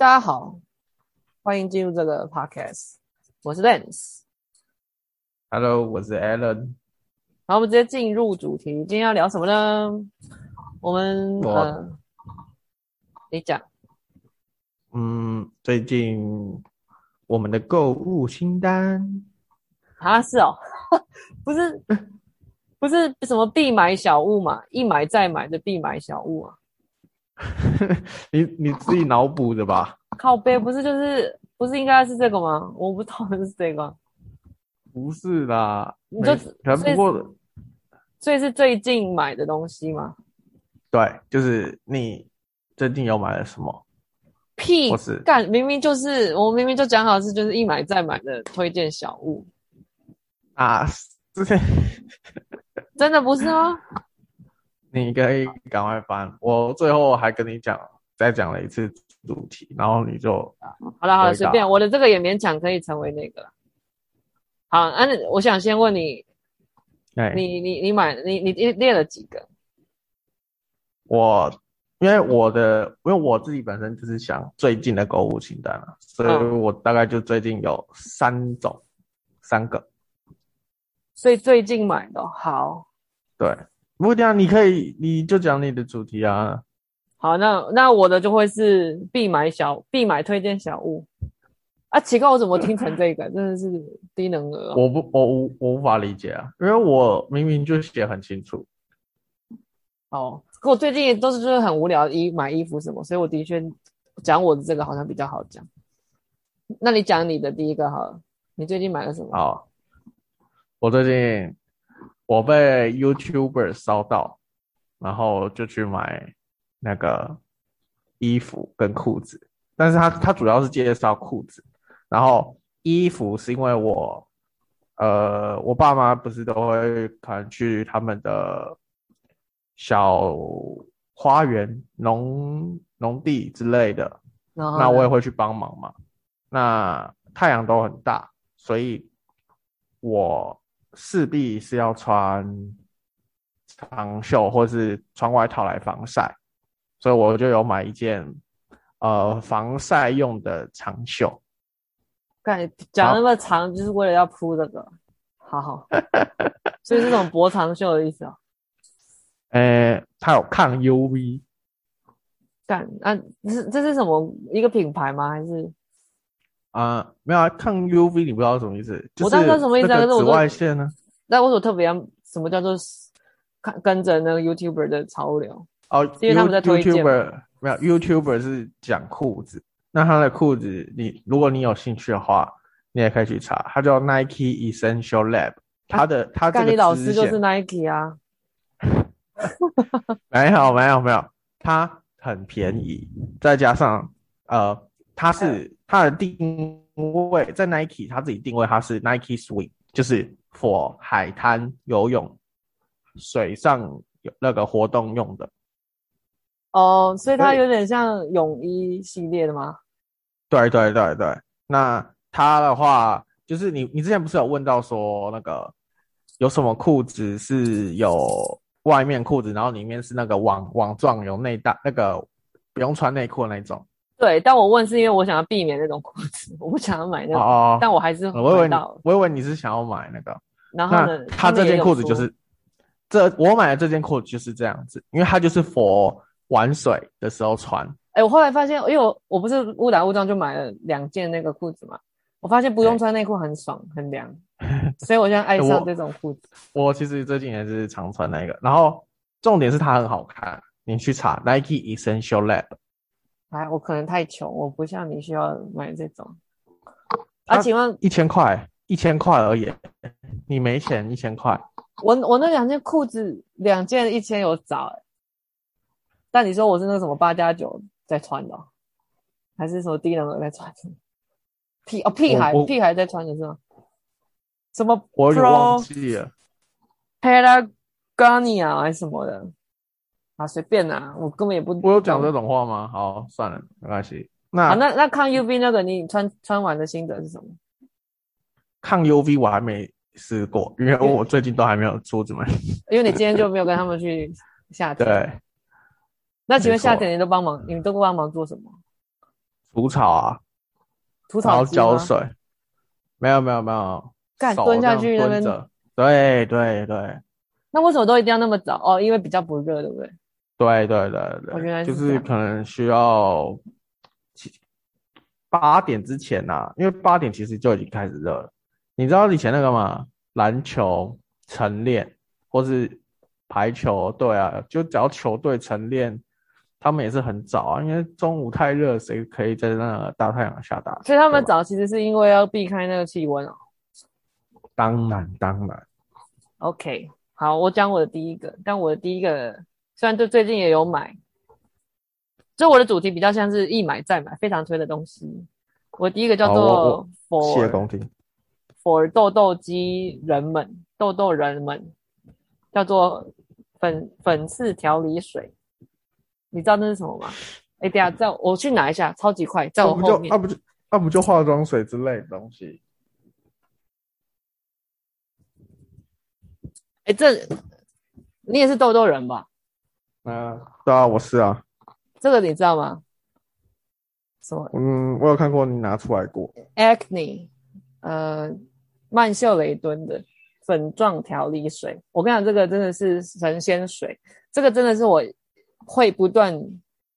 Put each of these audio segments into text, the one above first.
大家好，欢迎进入这个 podcast。我是 Lance，Hello，我是 Alan。好，我们直接进入主题，今天要聊什么呢？我们我呃，你讲。嗯，最近我们的购物清单啊，是哦，不是，不是什么必买小物嘛，一买再买的必买小物啊。你你自己脑补的吧？靠背不是就是不是应该是这个吗？我不知道是这个，不是啦，你就全部过所以是最近买的东西吗？对，就是你最近有买了什么？屁，干明明就是我明明就讲好是就是一买再买的推荐小物啊，之前 真的不是吗？你可以赶快翻，我最后还跟你讲，再讲了一次主题，然后你就好了好了，随便，我的这个也勉强可以成为那个了。好，那、啊、我想先问你，哎，你你你买你你列了几个？我因为我的因为我自己本身就是想最近的购物清单啊，所以我大概就最近有三种，嗯、三个，所以最近买的好，对。不这样，你可以，你就讲你的主题啊。好，那那我的就会是必买小必买推荐小物啊。奇怪，我怎么听成这个？真的是低能儿啊。我不，我无我无法理解啊，因为我明明就写很清楚。哦，可我最近都是就是很无聊，衣买衣服什么，所以我的确讲我的这个好像比较好讲。那你讲你的第一个好了，你最近买了什么？好，我最近。我被 YouTuber 烧到，然后就去买那个衣服跟裤子，但是他他主要是介绍裤子，然后衣服是因为我，呃，我爸妈不是都会可能去他们的小花园、农农地之类的，那我也会去帮忙嘛。那太阳都很大，所以我。势必是要穿长袖或是穿外套来防晒，所以我就有买一件呃防晒用的长袖。感觉讲那么长，就是为了要铺这个，好好，所以这种薄长袖的意思啊。呃、欸，它有抗 UV。干啊，这是这是什么一个品牌吗？还是？啊、呃，没有啊，抗 UV 你不知道什么意思？我知道什么意思啊，可是我紫外线呢？那我所特别要什么叫做看跟着那个 YouTuber 的潮流哦，因为他们在推荐。YouTuber 没有，YouTuber 是讲裤子，那他的裤子你如果你有兴趣的话，你也可以去查，他叫 Nike Essential Lab，他的它这个。干你老师就是 Nike 啊？没有没有没有，它很便宜，再加上呃，它是。它的定位在 Nike，它自己定位它是 Nike Swim，就是 for 海滩游泳、水上有那个活动用的。哦，所以它有点像泳衣系列的吗？对对对对，那它的话就是你你之前不是有问到说那个有什么裤子是有外面裤子，然后里面是那个网网状有内搭那个不用穿内裤的那种。对，但我问是因为我想要避免那种裤子，我不想要买那种，哦、但我还是我以为你，我以为你是想要买那个。然后呢，他这件裤子就是这我买的这件裤子就是这样子，因为它就是 for 玩水的时候穿。哎，我后来发现，因为我我不是误打误撞就买了两件那个裤子嘛，我发现不用穿内裤很爽很凉，所以我现在爱 上这种裤子我。我其实最近也是常穿那个，然后重点是它很好看，你去查 Nike Essential Lab。哎，我可能太穷，我不像你需要买这种。啊，请问一千块，一千块而已，你没钱一千块。我我那两件裤子，两件一千有找哎。但你说我是那个什么八加九在穿的，还是什么低能儿在穿？屁哦屁孩屁孩在穿的是吗？什么 Pro？我有忘记了。Patagonia 还是什么的？啊，随便啦，我根本也不。我有讲这种话吗？好，算了，没关系。那好，那那抗 UV 那个，你穿穿完的心得是什么？抗 UV 我还没试过，因为我最近都还没有出门。因为你今天就没有跟他们去夏天。对。那请问夏天你都帮忙，你都不帮忙做什么？除草啊，除草然后浇水，没有没有没有，干蹲下去那边，对对对。那为什么都一定要那么早？哦，因为比较不热，对不对？对对对对，我原来是就是可能需要七八点之前呐、啊，因为八点其实就已经开始热了。你知道以前那个吗？篮球晨练或是排球，对啊，就只要球队晨练，他们也是很早啊，因为中午太热，谁可以在那个大太阳下打？所以他们早其实是因为要避开那个气温哦。当然当然。OK，好，我讲我的第一个，但我的第一个虽然就最近也有买，就我的主题比较像是一买再买，非常推的东西。我第一个叫做 For，谢公听。For 痘痘肌人们，痘痘人们叫做粉粉刺调理水，你知道那是什么吗？哎、欸，等下，在我去拿一下，超级快，在我后面。那、啊、不就那、啊、不就化妆水之类的东西？哎、欸，这你也是痘痘人吧？嗯、呃，对啊，我是啊。这个你知道吗？什么？嗯，我有看过你拿出来过。Acne，呃。曼秀雷敦的粉状调理水，我跟你讲，这个真的是神仙水，这个真的是我会不断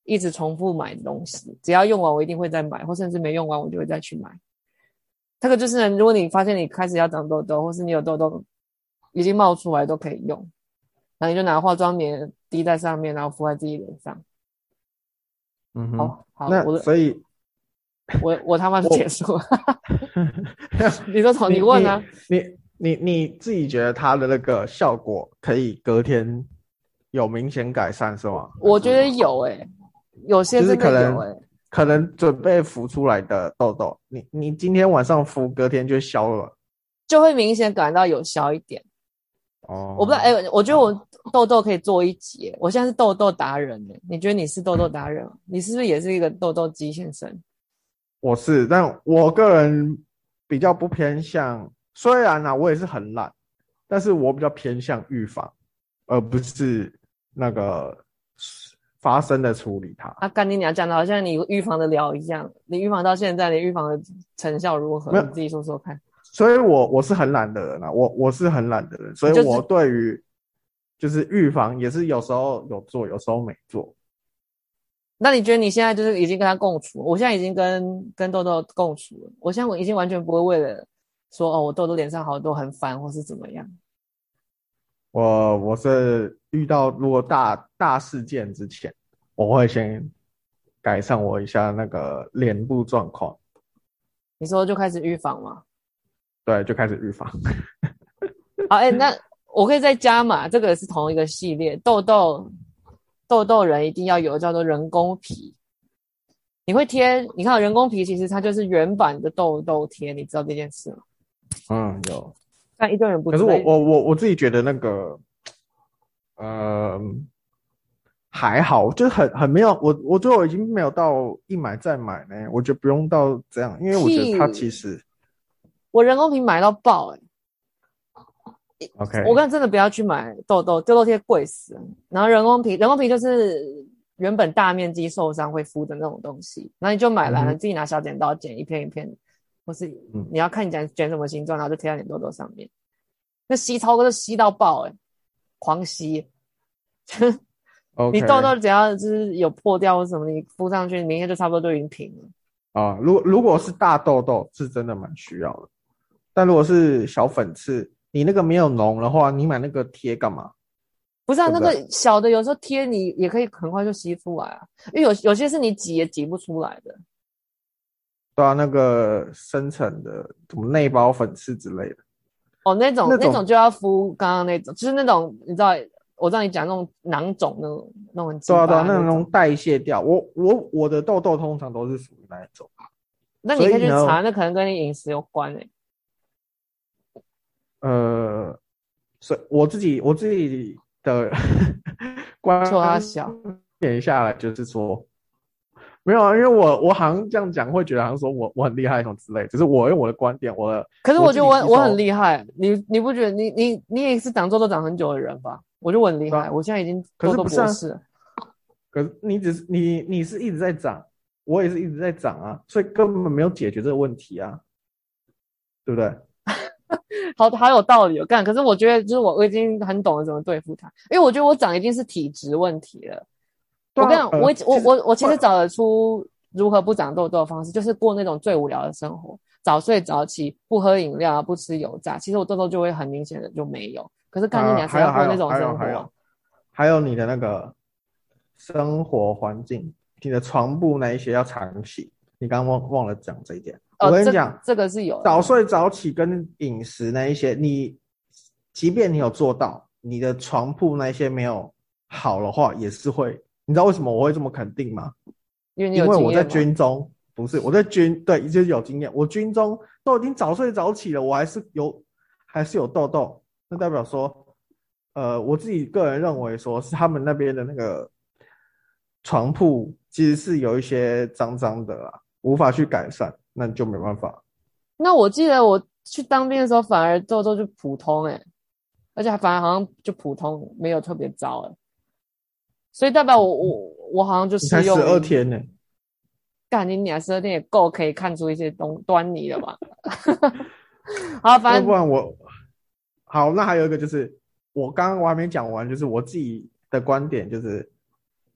一直重复买的东西，只要用完我一定会再买，或甚至没用完我就会再去买。这个就是，如果你发现你开始要长痘痘，或是你有痘痘已经冒出来，都可以用。然后你就拿化妆棉滴在上面，然后敷在自己脸上。嗯哼，好，好，所以。我我他妈是结束了，你说从你问啊？你你你，自己觉得它的那个效果可以隔天有明显改善是吗？我觉得有诶、欸，有些真的有诶、欸就是，可能准备浮出来的痘痘，你你今天晚上敷，隔天就消了，就会明显感到有消一点。哦，我不知道哎、欸，我觉得我痘痘可以做一集、欸，我现在是痘痘达人诶、欸，你觉得你是痘痘达人？你是不是也是一个痘痘肌先生？我是，但我个人比较不偏向。虽然呢、啊，我也是很懒，但是我比较偏向预防，而不是那个发生的处理它。啊，干你娘讲的好像你预防的了一样，你预防到现在，你预防的成效如何？你自己说说看。所以我我是很懒的人啊，我我是很懒的人，所以我对于就是预防也是有时候有做，有时候没做。那你觉得你现在就是已经跟他共处？我现在已经跟跟豆豆共处了。我现在我已经完全不会为了说哦，我痘痘脸上好多很烦，或是怎么样。我我是遇到如果大大事件之前，我会先改善我一下那个脸部状况。你说就开始预防吗？对，就开始预防。好，哎、欸，那我可以再加嘛，这个是同一个系列痘痘。痘痘人一定要有叫做人工皮，你会贴？你看人工皮其实它就是原版的痘痘贴，你知道这件事吗？嗯，有。但一堆人不。可是我我我我自己觉得那个，呃，还好，就很很没有。我我最后已经没有到一买再买呢，我觉得不用到这样，因为我觉得它其实，我人工皮买到爆哎、欸。OK，我刚真的不要去买痘痘，痘痘贴贵死了。然后人工皮，人工皮就是原本大面积受伤会敷的那种东西，然后你就买来了，嗯、自己拿小剪刀剪一片一片，或是你要看你剪剪什么形状，然后就贴在你痘痘上面。那吸超哥是吸到爆诶、欸、狂吸。你痘痘只要就是有破掉或什么，你敷上去，明天就差不多都已经平了。啊，如果如果是大痘痘，是真的蛮需要的，但如果是小粉刺。你那个没有脓的话，你买那个贴干嘛？不是啊，那个小的有时候贴你也可以很快就吸出来啊，因为有有些是你挤也挤不出来的。对啊，那个深层的什么内包粉刺之类的。哦，那种那种，那种就要敷刚刚那种，就是那种你知道，我知道你讲那种囊肿那种那种。对啊对啊，那种代谢掉。我我我的痘痘通常都是属于那一种。那你可以去查，那可能跟你饮食有关诶、欸。呃，所以我自己我自己的 观点下来就是说，没有啊，因为我我好像这样讲会觉得好像说我我很厉害什么之类，只是我用我的观点，我的。可是我觉得我我，我很厉害，你你不觉得你你你也是长痘痘长很久的人吧？我觉得我很厉害，我现在已经痘痘博士了。可是你只是你你是一直在长，我也是一直在长啊，所以根本没有解决这个问题啊，对不对？好好有道理，我干。可是我觉得，就是我我已经很懂得怎么对付他，因为我觉得我长已经是体质问题了。啊、我跟你讲，呃、我我我我其实找得出如何不长痘痘的方式，就是过那种最无聊的生活，早睡早起，不喝饮料，不吃油炸，其实我痘痘就会很明显的就没有。可是看你还是要过那种生活。还有，还，还，还有你的那个生活环境，你的床铺那一些要常洗。你刚刚忘忘了讲这一点。我跟你讲、哦，这个是有早睡早起跟饮食那一些，你即便你有做到，你的床铺那些没有好的话，也是会。你知道为什么我会这么肯定吗？因为我在军中，不是我在军，对，就是有经验。我军中都已经早睡早起了，我还是有还是有痘痘，那代表说，呃，我自己个人认为说是他们那边的那个床铺其实是有一些脏脏的啦，无法去改善。那你就没办法。那我记得我去当兵的时候，反而痘痘就普通哎、欸，而且还反而好像就普通，没有特别糟哎、欸。所以代表我我我好像就是用。才十二天呢、欸，干你娘十二天也够可以看出一些东端倪了吧？好，反正不然我好，那还有一个就是我刚刚我还没讲完，就是我自己的观点就是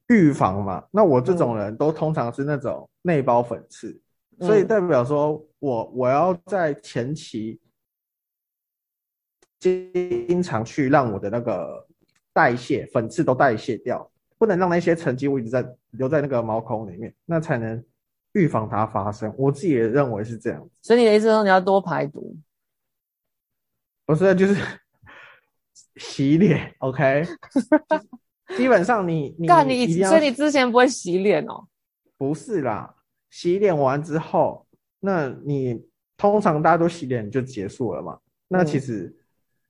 预防嘛。那我这种人都通常是那种内包粉刺。所以代表说我我要在前期经常去让我的那个代谢粉刺都代谢掉，不能让那些沉积物一直在留在那个毛孔里面，那才能预防它发生。我自己也认为是这样。所以你的意思说你要多排毒？不是，就是 洗脸，OK？基本上你你干你，你所以你之前不会洗脸哦？不是啦。洗脸完之后，那你通常大家都洗脸就结束了嘛？那其实，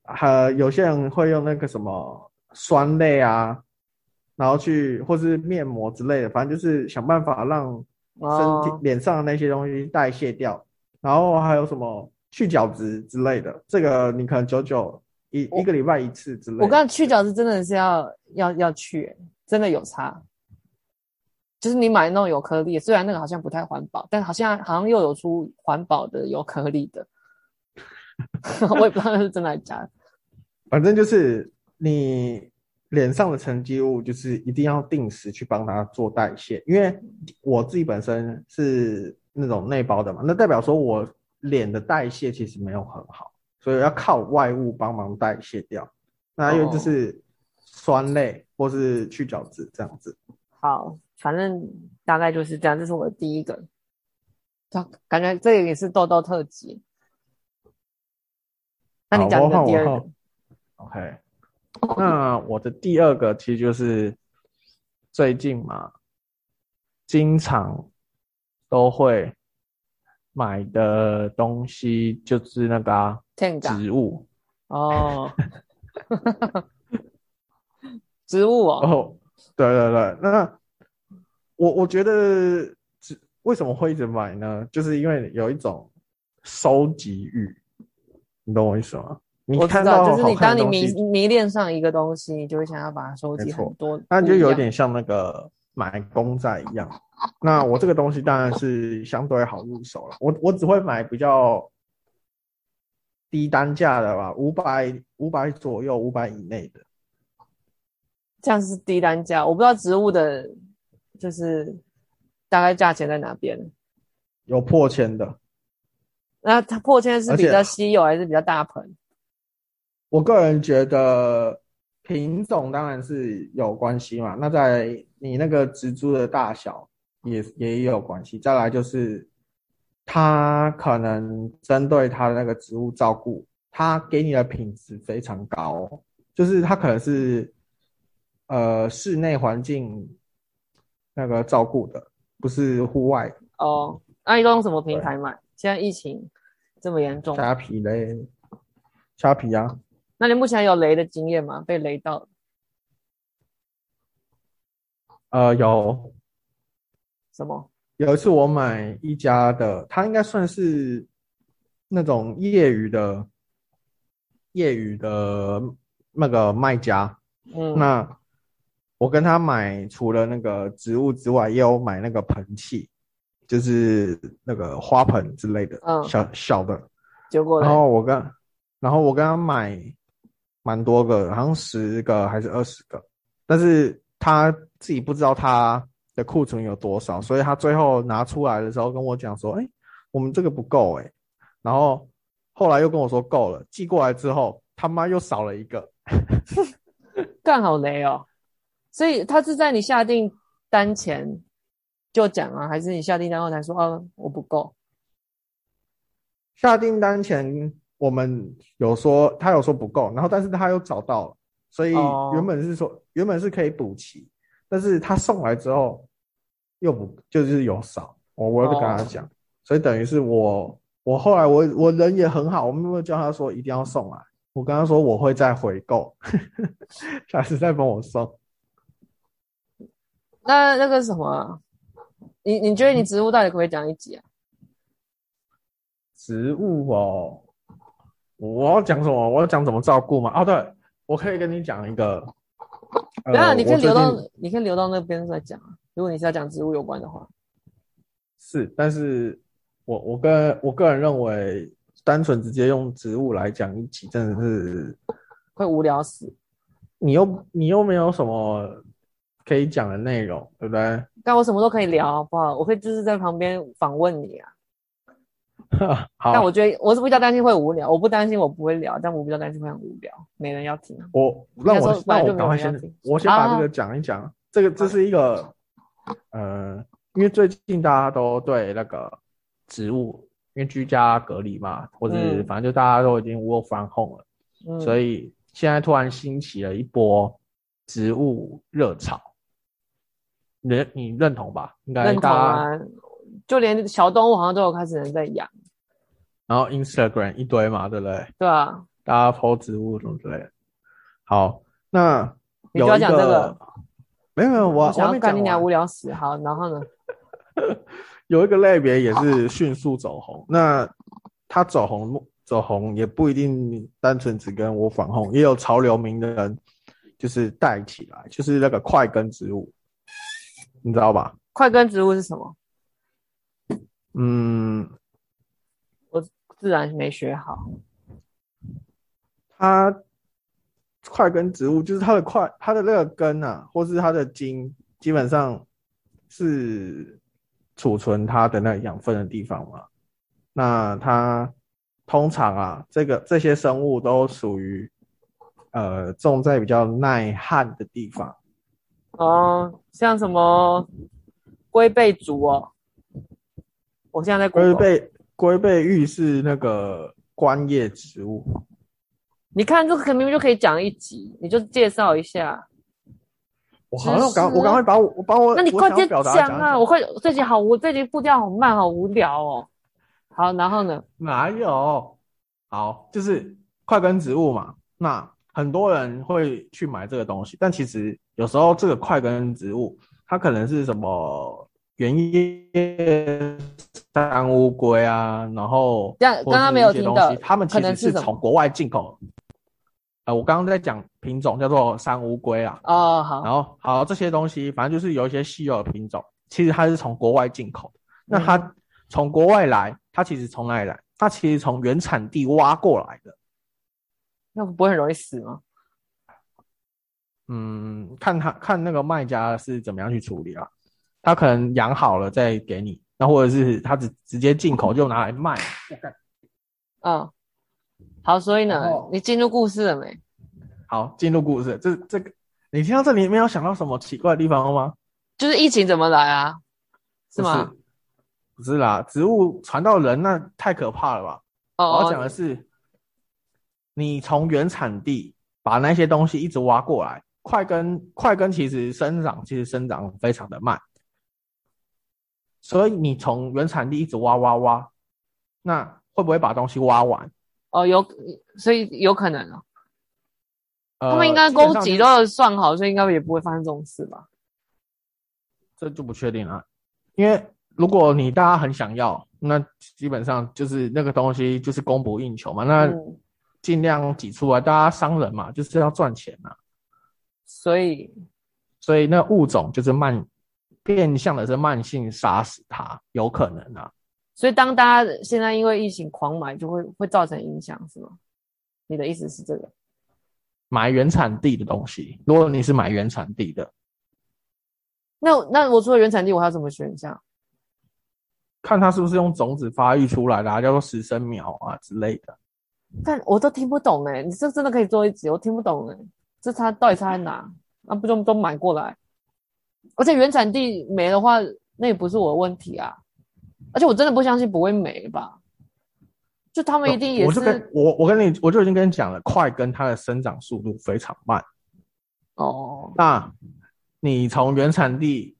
呃，有些人会用那个什么酸类啊，然后去或是面膜之类的，反正就是想办法让身体脸上的那些东西代谢掉。然后还有什么去角质之类的，这个你可能久久一一个礼拜一次之类的。我刚刚去角质真的是要要要去，真的有差。就是你买那种有颗粒，虽然那个好像不太环保，但好像好像又有出环保的有颗粒的，我也不知道那是真的还是假的。反正就是你脸上的沉积物，就是一定要定时去帮它做代谢。因为我自己本身是那种内包的嘛，那代表说我脸的代谢其实没有很好，所以要靠外物帮忙代谢掉。那因为就是酸类或是去角质这样子。好。反正大概就是这样，这是我的第一个，感觉这个也是痘痘特辑。那你讲的第二个，OK？那我的第二个其实就是最近嘛，经常都会买的东西就是那个、啊、植物哦，植物哦，哦，对对对，那。我我觉得，为什么会一直买呢？就是因为有一种收集欲，你懂我意思吗？你看到就是你当你迷迷恋上一个东西，你就会想要把它收集很多。那就有点像那个买公仔一样。那我这个东西当然是相对好入手了。我我只会买比较低单价的吧，五百五百左右，五百以内的。这样是低单价，我不知道植物的。就是大概价钱在哪边？有破千的。那它破千是比较稀有还是比较大盆？我个人觉得品种当然是有关系嘛。那在你那个植株的大小也也有关系。再来就是它可能针对它的那个植物照顾，它给你的品质非常高。就是它可能是呃室内环境。那个照顾的不是户外哦。那你都用什么平台买？现在疫情这么严重，虾皮嘞，虾皮啊。那你目前有雷的经验吗？被雷到？呃，有。什么？有一次我买一家的，他应该算是那种业余的业余的那个卖家。嗯，那。我跟他买，除了那个植物之外，也有买那个盆器。就是那个花盆之类的，嗯，小小的，结果然后我跟，然后我跟他买蛮多个，好像十个还是二十个，但是他自己不知道他的库存有多少，所以他最后拿出来的时候跟我讲说，哎，我们这个不够哎，然后后来又跟我说够了，寄过来之后他妈又少了一个，干好雷哦，所以他是在你下订单前。就讲啊，还是你下订单后才说啊？我不够。下订单前我们有说，他有说不够，然后但是他又找到了，所以原本是说、哦、原本是可以补齐，但是他送来之后又不就是有少，我我就跟他讲，哦、所以等于是我我后来我我人也很好，我没有叫他说一定要送来，我跟他说我会再回购，下次再帮我送。那那个什么？你你觉得你植物到底可不可以讲一集啊？植物哦，我要讲什么？我要讲怎么照顾吗？哦，对，我可以跟你讲一个。等下，你可以留到你可以留到那边再讲啊。如果你是要讲植物有关的话，是，但是我我个我个人认为，单纯直接用植物来讲一集，真的是会无聊死。你又你又没有什么。可以讲的内容，对不对？但我什么都可以聊，好不好？我会就是在旁边访问你啊。好。但我觉得我是比较担心会无聊，我不担心我不会聊，但我比较担心会很无聊，没人要听。我那我那我赶快先，我先把这个讲一讲。啊、这个这是一个，呃，因为最近大家都对那个植物，因为居家隔离嘛，或者反正就大家都已经 work from home 了，嗯、所以现在突然兴起了一波植物热潮。你你认同吧？应该认同啊！就连小动物好像都有开始人在养，然后 Instagram 一堆嘛，对不对？对啊，大家 po 植物什么之类的。好，那你就要讲这个？没有没有，我我想要干你俩无聊死。好，然后呢？有一个类别也是迅速走红，那它走红走红也不一定单纯只跟我反红，也有潮流名的人就是带起来，就是那个快根植物。你知道吧？块根植物是什么？嗯，我自然没学好。它块根植物就是它的块，它的那个根啊，或是它的茎，基本上是储存它的那个养分的地方嘛。那它通常啊，这个这些生物都属于呃种在比较耐旱的地方。哦，像什么龟背竹哦，我现在在龟背龟背玉是那个观叶植物。你看这个明明就可以讲一集，你就介绍一下。我好像刚我赶快把我我把我那你快点讲啊！我快这集好，我这集步调好慢，好无聊哦。好，然后呢？哪有？好，就是快根植物嘛。那很多人会去买这个东西，但其实。有时候这个块根植物，它可能是什么原叶山乌龟啊，然后这样刚刚没有听到，他们其实是从国外进口。呃，我刚刚在讲品种叫做山乌龟啊。哦，好。然后好这些东西，反正就是有一些稀有的品种，其实它是从国外进口。那它从国外来，它其实从哪里来？它其实从原产地挖过来的。那不会很容易死吗？嗯，看他看那个卖家是怎么样去处理啊？他可能养好了再给你，那或者是他直直接进口就拿来卖。嗯，好，所以呢，你进入故事了没？好，进入故事。这这个，你听到这里没有想到什么奇怪的地方了吗？就是疫情怎么来啊？是吗？不是，不是啦，植物传到人那太可怕了吧？哦，我要讲的是，你从原产地把那些东西一直挖过来。块根快根其实生长其实生长非常的慢，所以你从原产地一直挖挖挖，那会不会把东西挖完？哦，有，所以有可能哦。呃、他们应该供给都算好，所以应该也不会发生这种事吧？这就不确定了，因为如果你大家很想要，那基本上就是那个东西就是供不应求嘛，那尽量挤出来，大家商人嘛，就是要赚钱嘛。所以，所以那物种就是慢，变相的是慢性杀死它，有可能啊。所以当大家现在因为疫情狂买，就会会造成影响，是吗？你的意思是这个？买原产地的东西，如果你是买原产地的，那那我除了原产地，我还有什么选项？看它是不是用种子发育出来的，啊，叫做实生苗啊之类的。但我都听不懂哎，你这真的可以做一集，我听不懂哎，这差到底差在哪？那不就都买过来？而且原产地没的话，那也不是我的问题啊。而且我真的不相信不会没吧？就他们一定也是。我就跟我我跟你我就已经跟你讲了，快根它的生长速度非常慢。哦。那你从原产地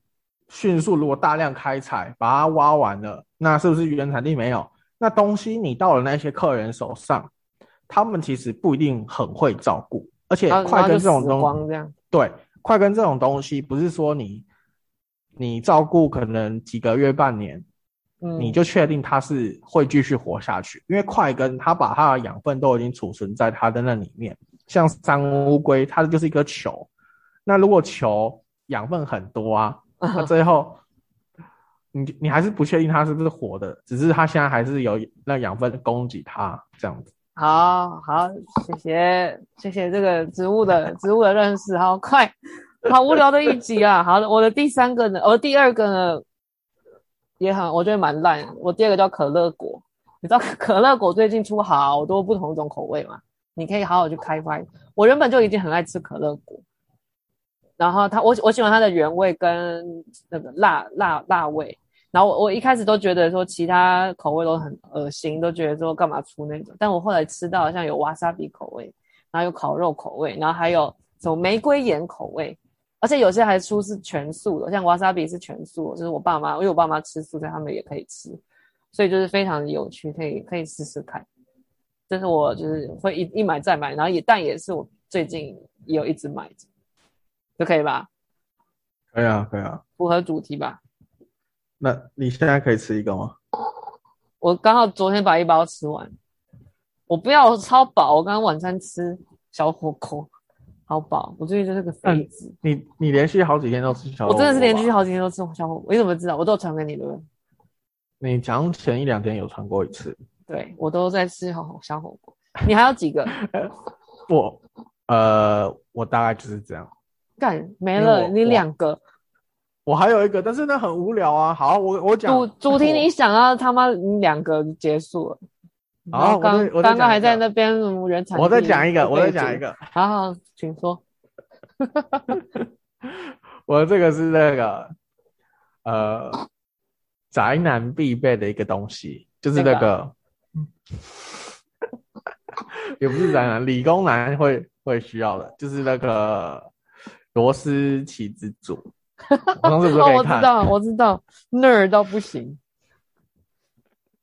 迅速，如果大量开采，把它挖完了，那是不是原产地没有？那东西你到了那些客人手上，他们其实不一定很会照顾，而且快跟这种东西，对，快跟这种东西不是说你你照顾可能几个月半年。嗯、你就确定它是会继续活下去，因为快跟它把它的养分都已经储存在它的那里面，像三乌龟，它就是一个球。那如果球养分很多啊，那最后你你还是不确定它是不是活的，只是它现在还是有那养分供给它这样子。好好，谢谢谢谢这个植物的植物的认识，好快，好无聊的一集啊。好的，我的第三个呢，我第二个呢。也很，我觉得蛮烂。我第二个叫可乐果，你知道可乐果最近出好多不同种口味嘛？你可以好好去开发。我原本就已经很爱吃可乐果，然后它我我喜欢它的原味跟那个辣辣辣味。然后我我一开始都觉得说其他口味都很恶心，都觉得说干嘛出那种。但我后来吃到像有瓦萨比口味，然后有烤肉口味，然后还有什么玫瑰盐口味。而且有些还出是全素的，像瓦萨比是全素，就是我爸妈，因为我爸妈吃素，所以他们也可以吃，所以就是非常的有趣，可以可以试试看。这是我就是会一一买再买，然后也但也是我最近也有一直买着，就可以吧？可以啊，可以啊，符合主题吧？那你现在可以吃一个吗？我刚好昨天把一包吃完，我不要，我超饱，我刚刚晚餐吃小火锅。好饱，我最近就是个肥子。你你连续好几天都吃小火锅？我真的是连续好几天都吃小火锅。你怎么知道？我都有传给你的。你讲前一两天有传过一次。对，我都在吃小小火锅。你还有几个？我呃，我大概就是这样。干没了，你两个我。还有一个，但是那很无聊啊。好，我我讲主主题，你想到他妈你两个结束了。好，刚刚刚还在那边原产地。我再讲一个，我再讲一个。好好，请说。我这个是那个呃宅男必备的一个东西，就是那个，那个、也不是宅男，理工男会会需要的，就是那个螺丝起子组。我上次不是看？哦，我知道，我知道，nerd 到不行。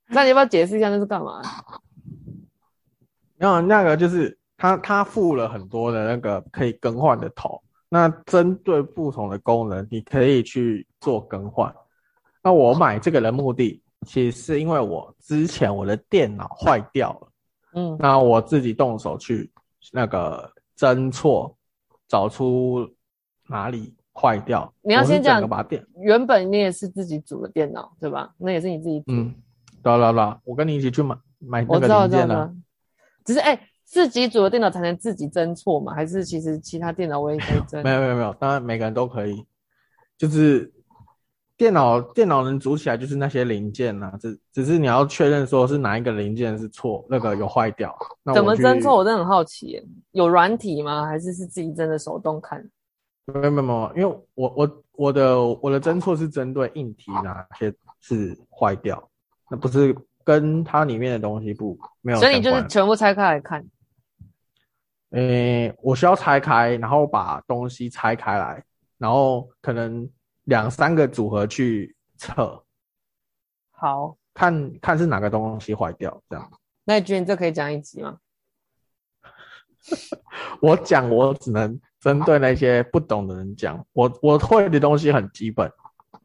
那你要不要解释一下那是干嘛？然后那个就是它，它附了很多的那个可以更换的头。那针对不同的功能，你可以去做更换。那我买这个的目的，其实是因为我之前我的电脑坏掉了，嗯，那我自己动手去那个侦错，找出哪里坏掉。你要先讲把电，原本你也是自己组的电脑对吧？那也是你自己组。嗯。啦啦啦！我跟你一起去买买那个零件了。只是哎、欸，自己组的电脑才能自己侦错嘛？还是其实其他电脑我也可以 侦？没有没有没有，当然每个人都可以。就是电脑电脑能组起来，就是那些零件呐、啊。只只是你要确认说是哪一个零件是错，那个有坏掉。怎么侦错？我真的很好奇耶。有软体吗？还是是自己真的手动看？没有没有因为我我我的我的侦错是针对硬体哪些是坏掉。那不是跟它里面的东西不没有，所以你就是全部拆开来看。诶、欸，我需要拆开，然后把东西拆开来，然后可能两三个组合去测。好，看看是哪个东西坏掉，这样。那你觉得你这可以讲一集吗？我讲，我只能针对那些不懂的人讲。我我会的东西很基本。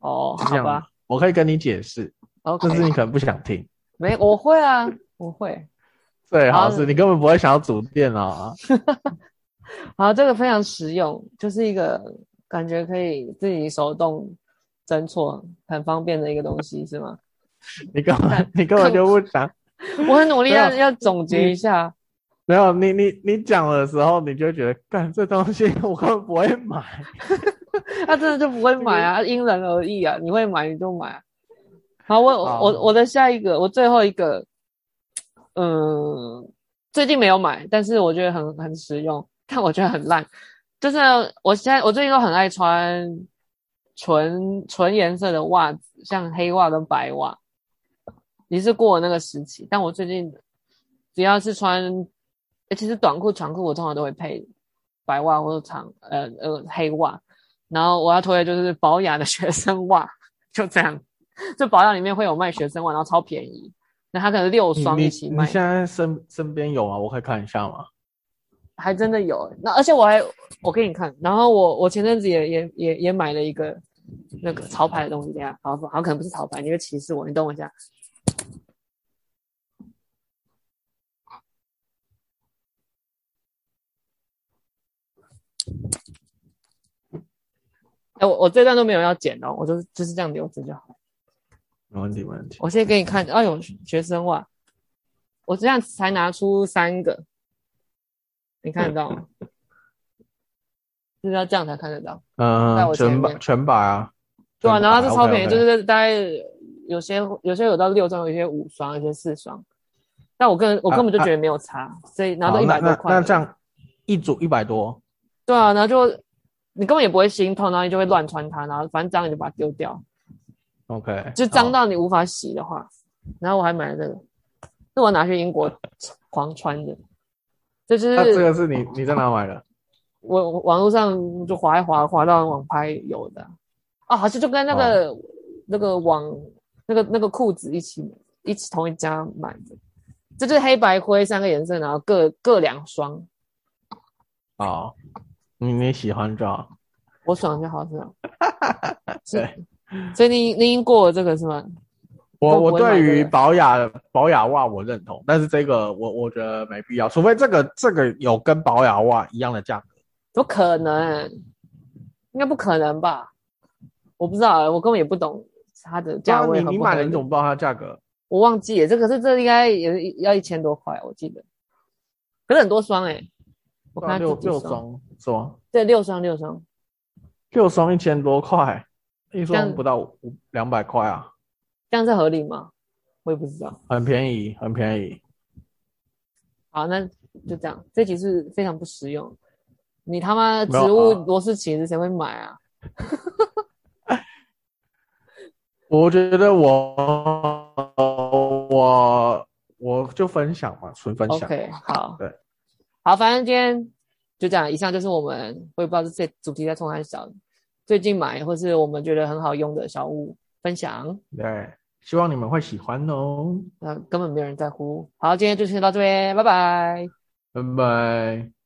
哦，好吧，我可以跟你解释。Okay. 但是你可能不想听，没，我会啊，我会。最好是你根本不会想要组电脑啊。好，这个非常实用，就是一个感觉可以自己手动侦错，很方便的一个东西，是吗？你根本你根本就不想。我很努力要要总结一下。没有你你你讲的时候，你就会觉得，干这东西 我根本不会买。他真的就不会买啊，因人而异啊。你会买你就买啊。好，我好我我的下一个，我最后一个，嗯，最近没有买，但是我觉得很很实用，但我觉得很烂。就是我现在我最近都很爱穿纯纯颜色的袜子，像黑袜跟白袜。你是过了那个时期，但我最近只要是穿。其实短裤、长裤我通常都会配白袜或者长呃呃黑袜，然后我要推的就是宝雅的 学生袜，就这样。就宝雅里面会有卖学生袜，然后超便宜，那它可能六双一起卖。你，你现在身身边有啊？我可以看一下吗？还真的有，那而且我还我给你看，然后我我前阵子也也也也买了一个那个潮牌的东西，等下好好可能不是潮牌，你会歧视我，你等我一下。哎，我我这段都没有要剪哦，我就就是这样留着就好。没问题，没问题。我先给你看，哎呦，学生袜，我这样才拿出三个，你看得到吗？就 是要这样才看得到。嗯，全白全白啊。对啊，然后是超便宜，就是大概有些有些有到六双，有些五双，有些四双。但我个人我根本就觉得没有差，所以拿到一百多块。那这样一组一百多。对啊，然后就你根本也不会心痛，然后你就会乱穿它，然后反正脏你就把它丢掉。OK，就脏到你无法洗的话，然后我还买了这个，那我拿去英国狂穿的。这就是这个是你你在哪买的？我网络上就滑一滑，滑到网拍有的。啊，好像就跟那个、哦、那个网那个那个裤子一起一起同一家买的。这就是黑白灰三个颜色，然后各各两双。哦。你你喜欢就好，我爽就好，是吧？对，所以你你已经过了这个是吗？我我对于保雅保雅袜我认同，但是这个我我觉得没必要，除非这个这个有跟保雅袜一样的价格，不可能，应该不可能吧？我不知道，我根本也不懂它的价位。你你买了你怎么不知道它的价格？我忘记了，这个是这应该也要一千多块，我记得，可是很多双哎、欸。我看六六双是吗？对，六双六双，六双一千多块，一双不到五两百块啊，这样是合理吗？我也不知道，很便宜，很便宜。好，那就这样，这集是非常不实用。你他妈植物螺丝起子谁会买啊？我觉得我我我就分享嘛，纯分享。OK，好，对。好，反正今天就这样。以上就是我们，我也不知道是这主题在冲三小，最近买或是我们觉得很好用的小物分享。对，希望你们会喜欢哦。那根本没有人在乎。好，今天就先到这边，拜拜，拜拜。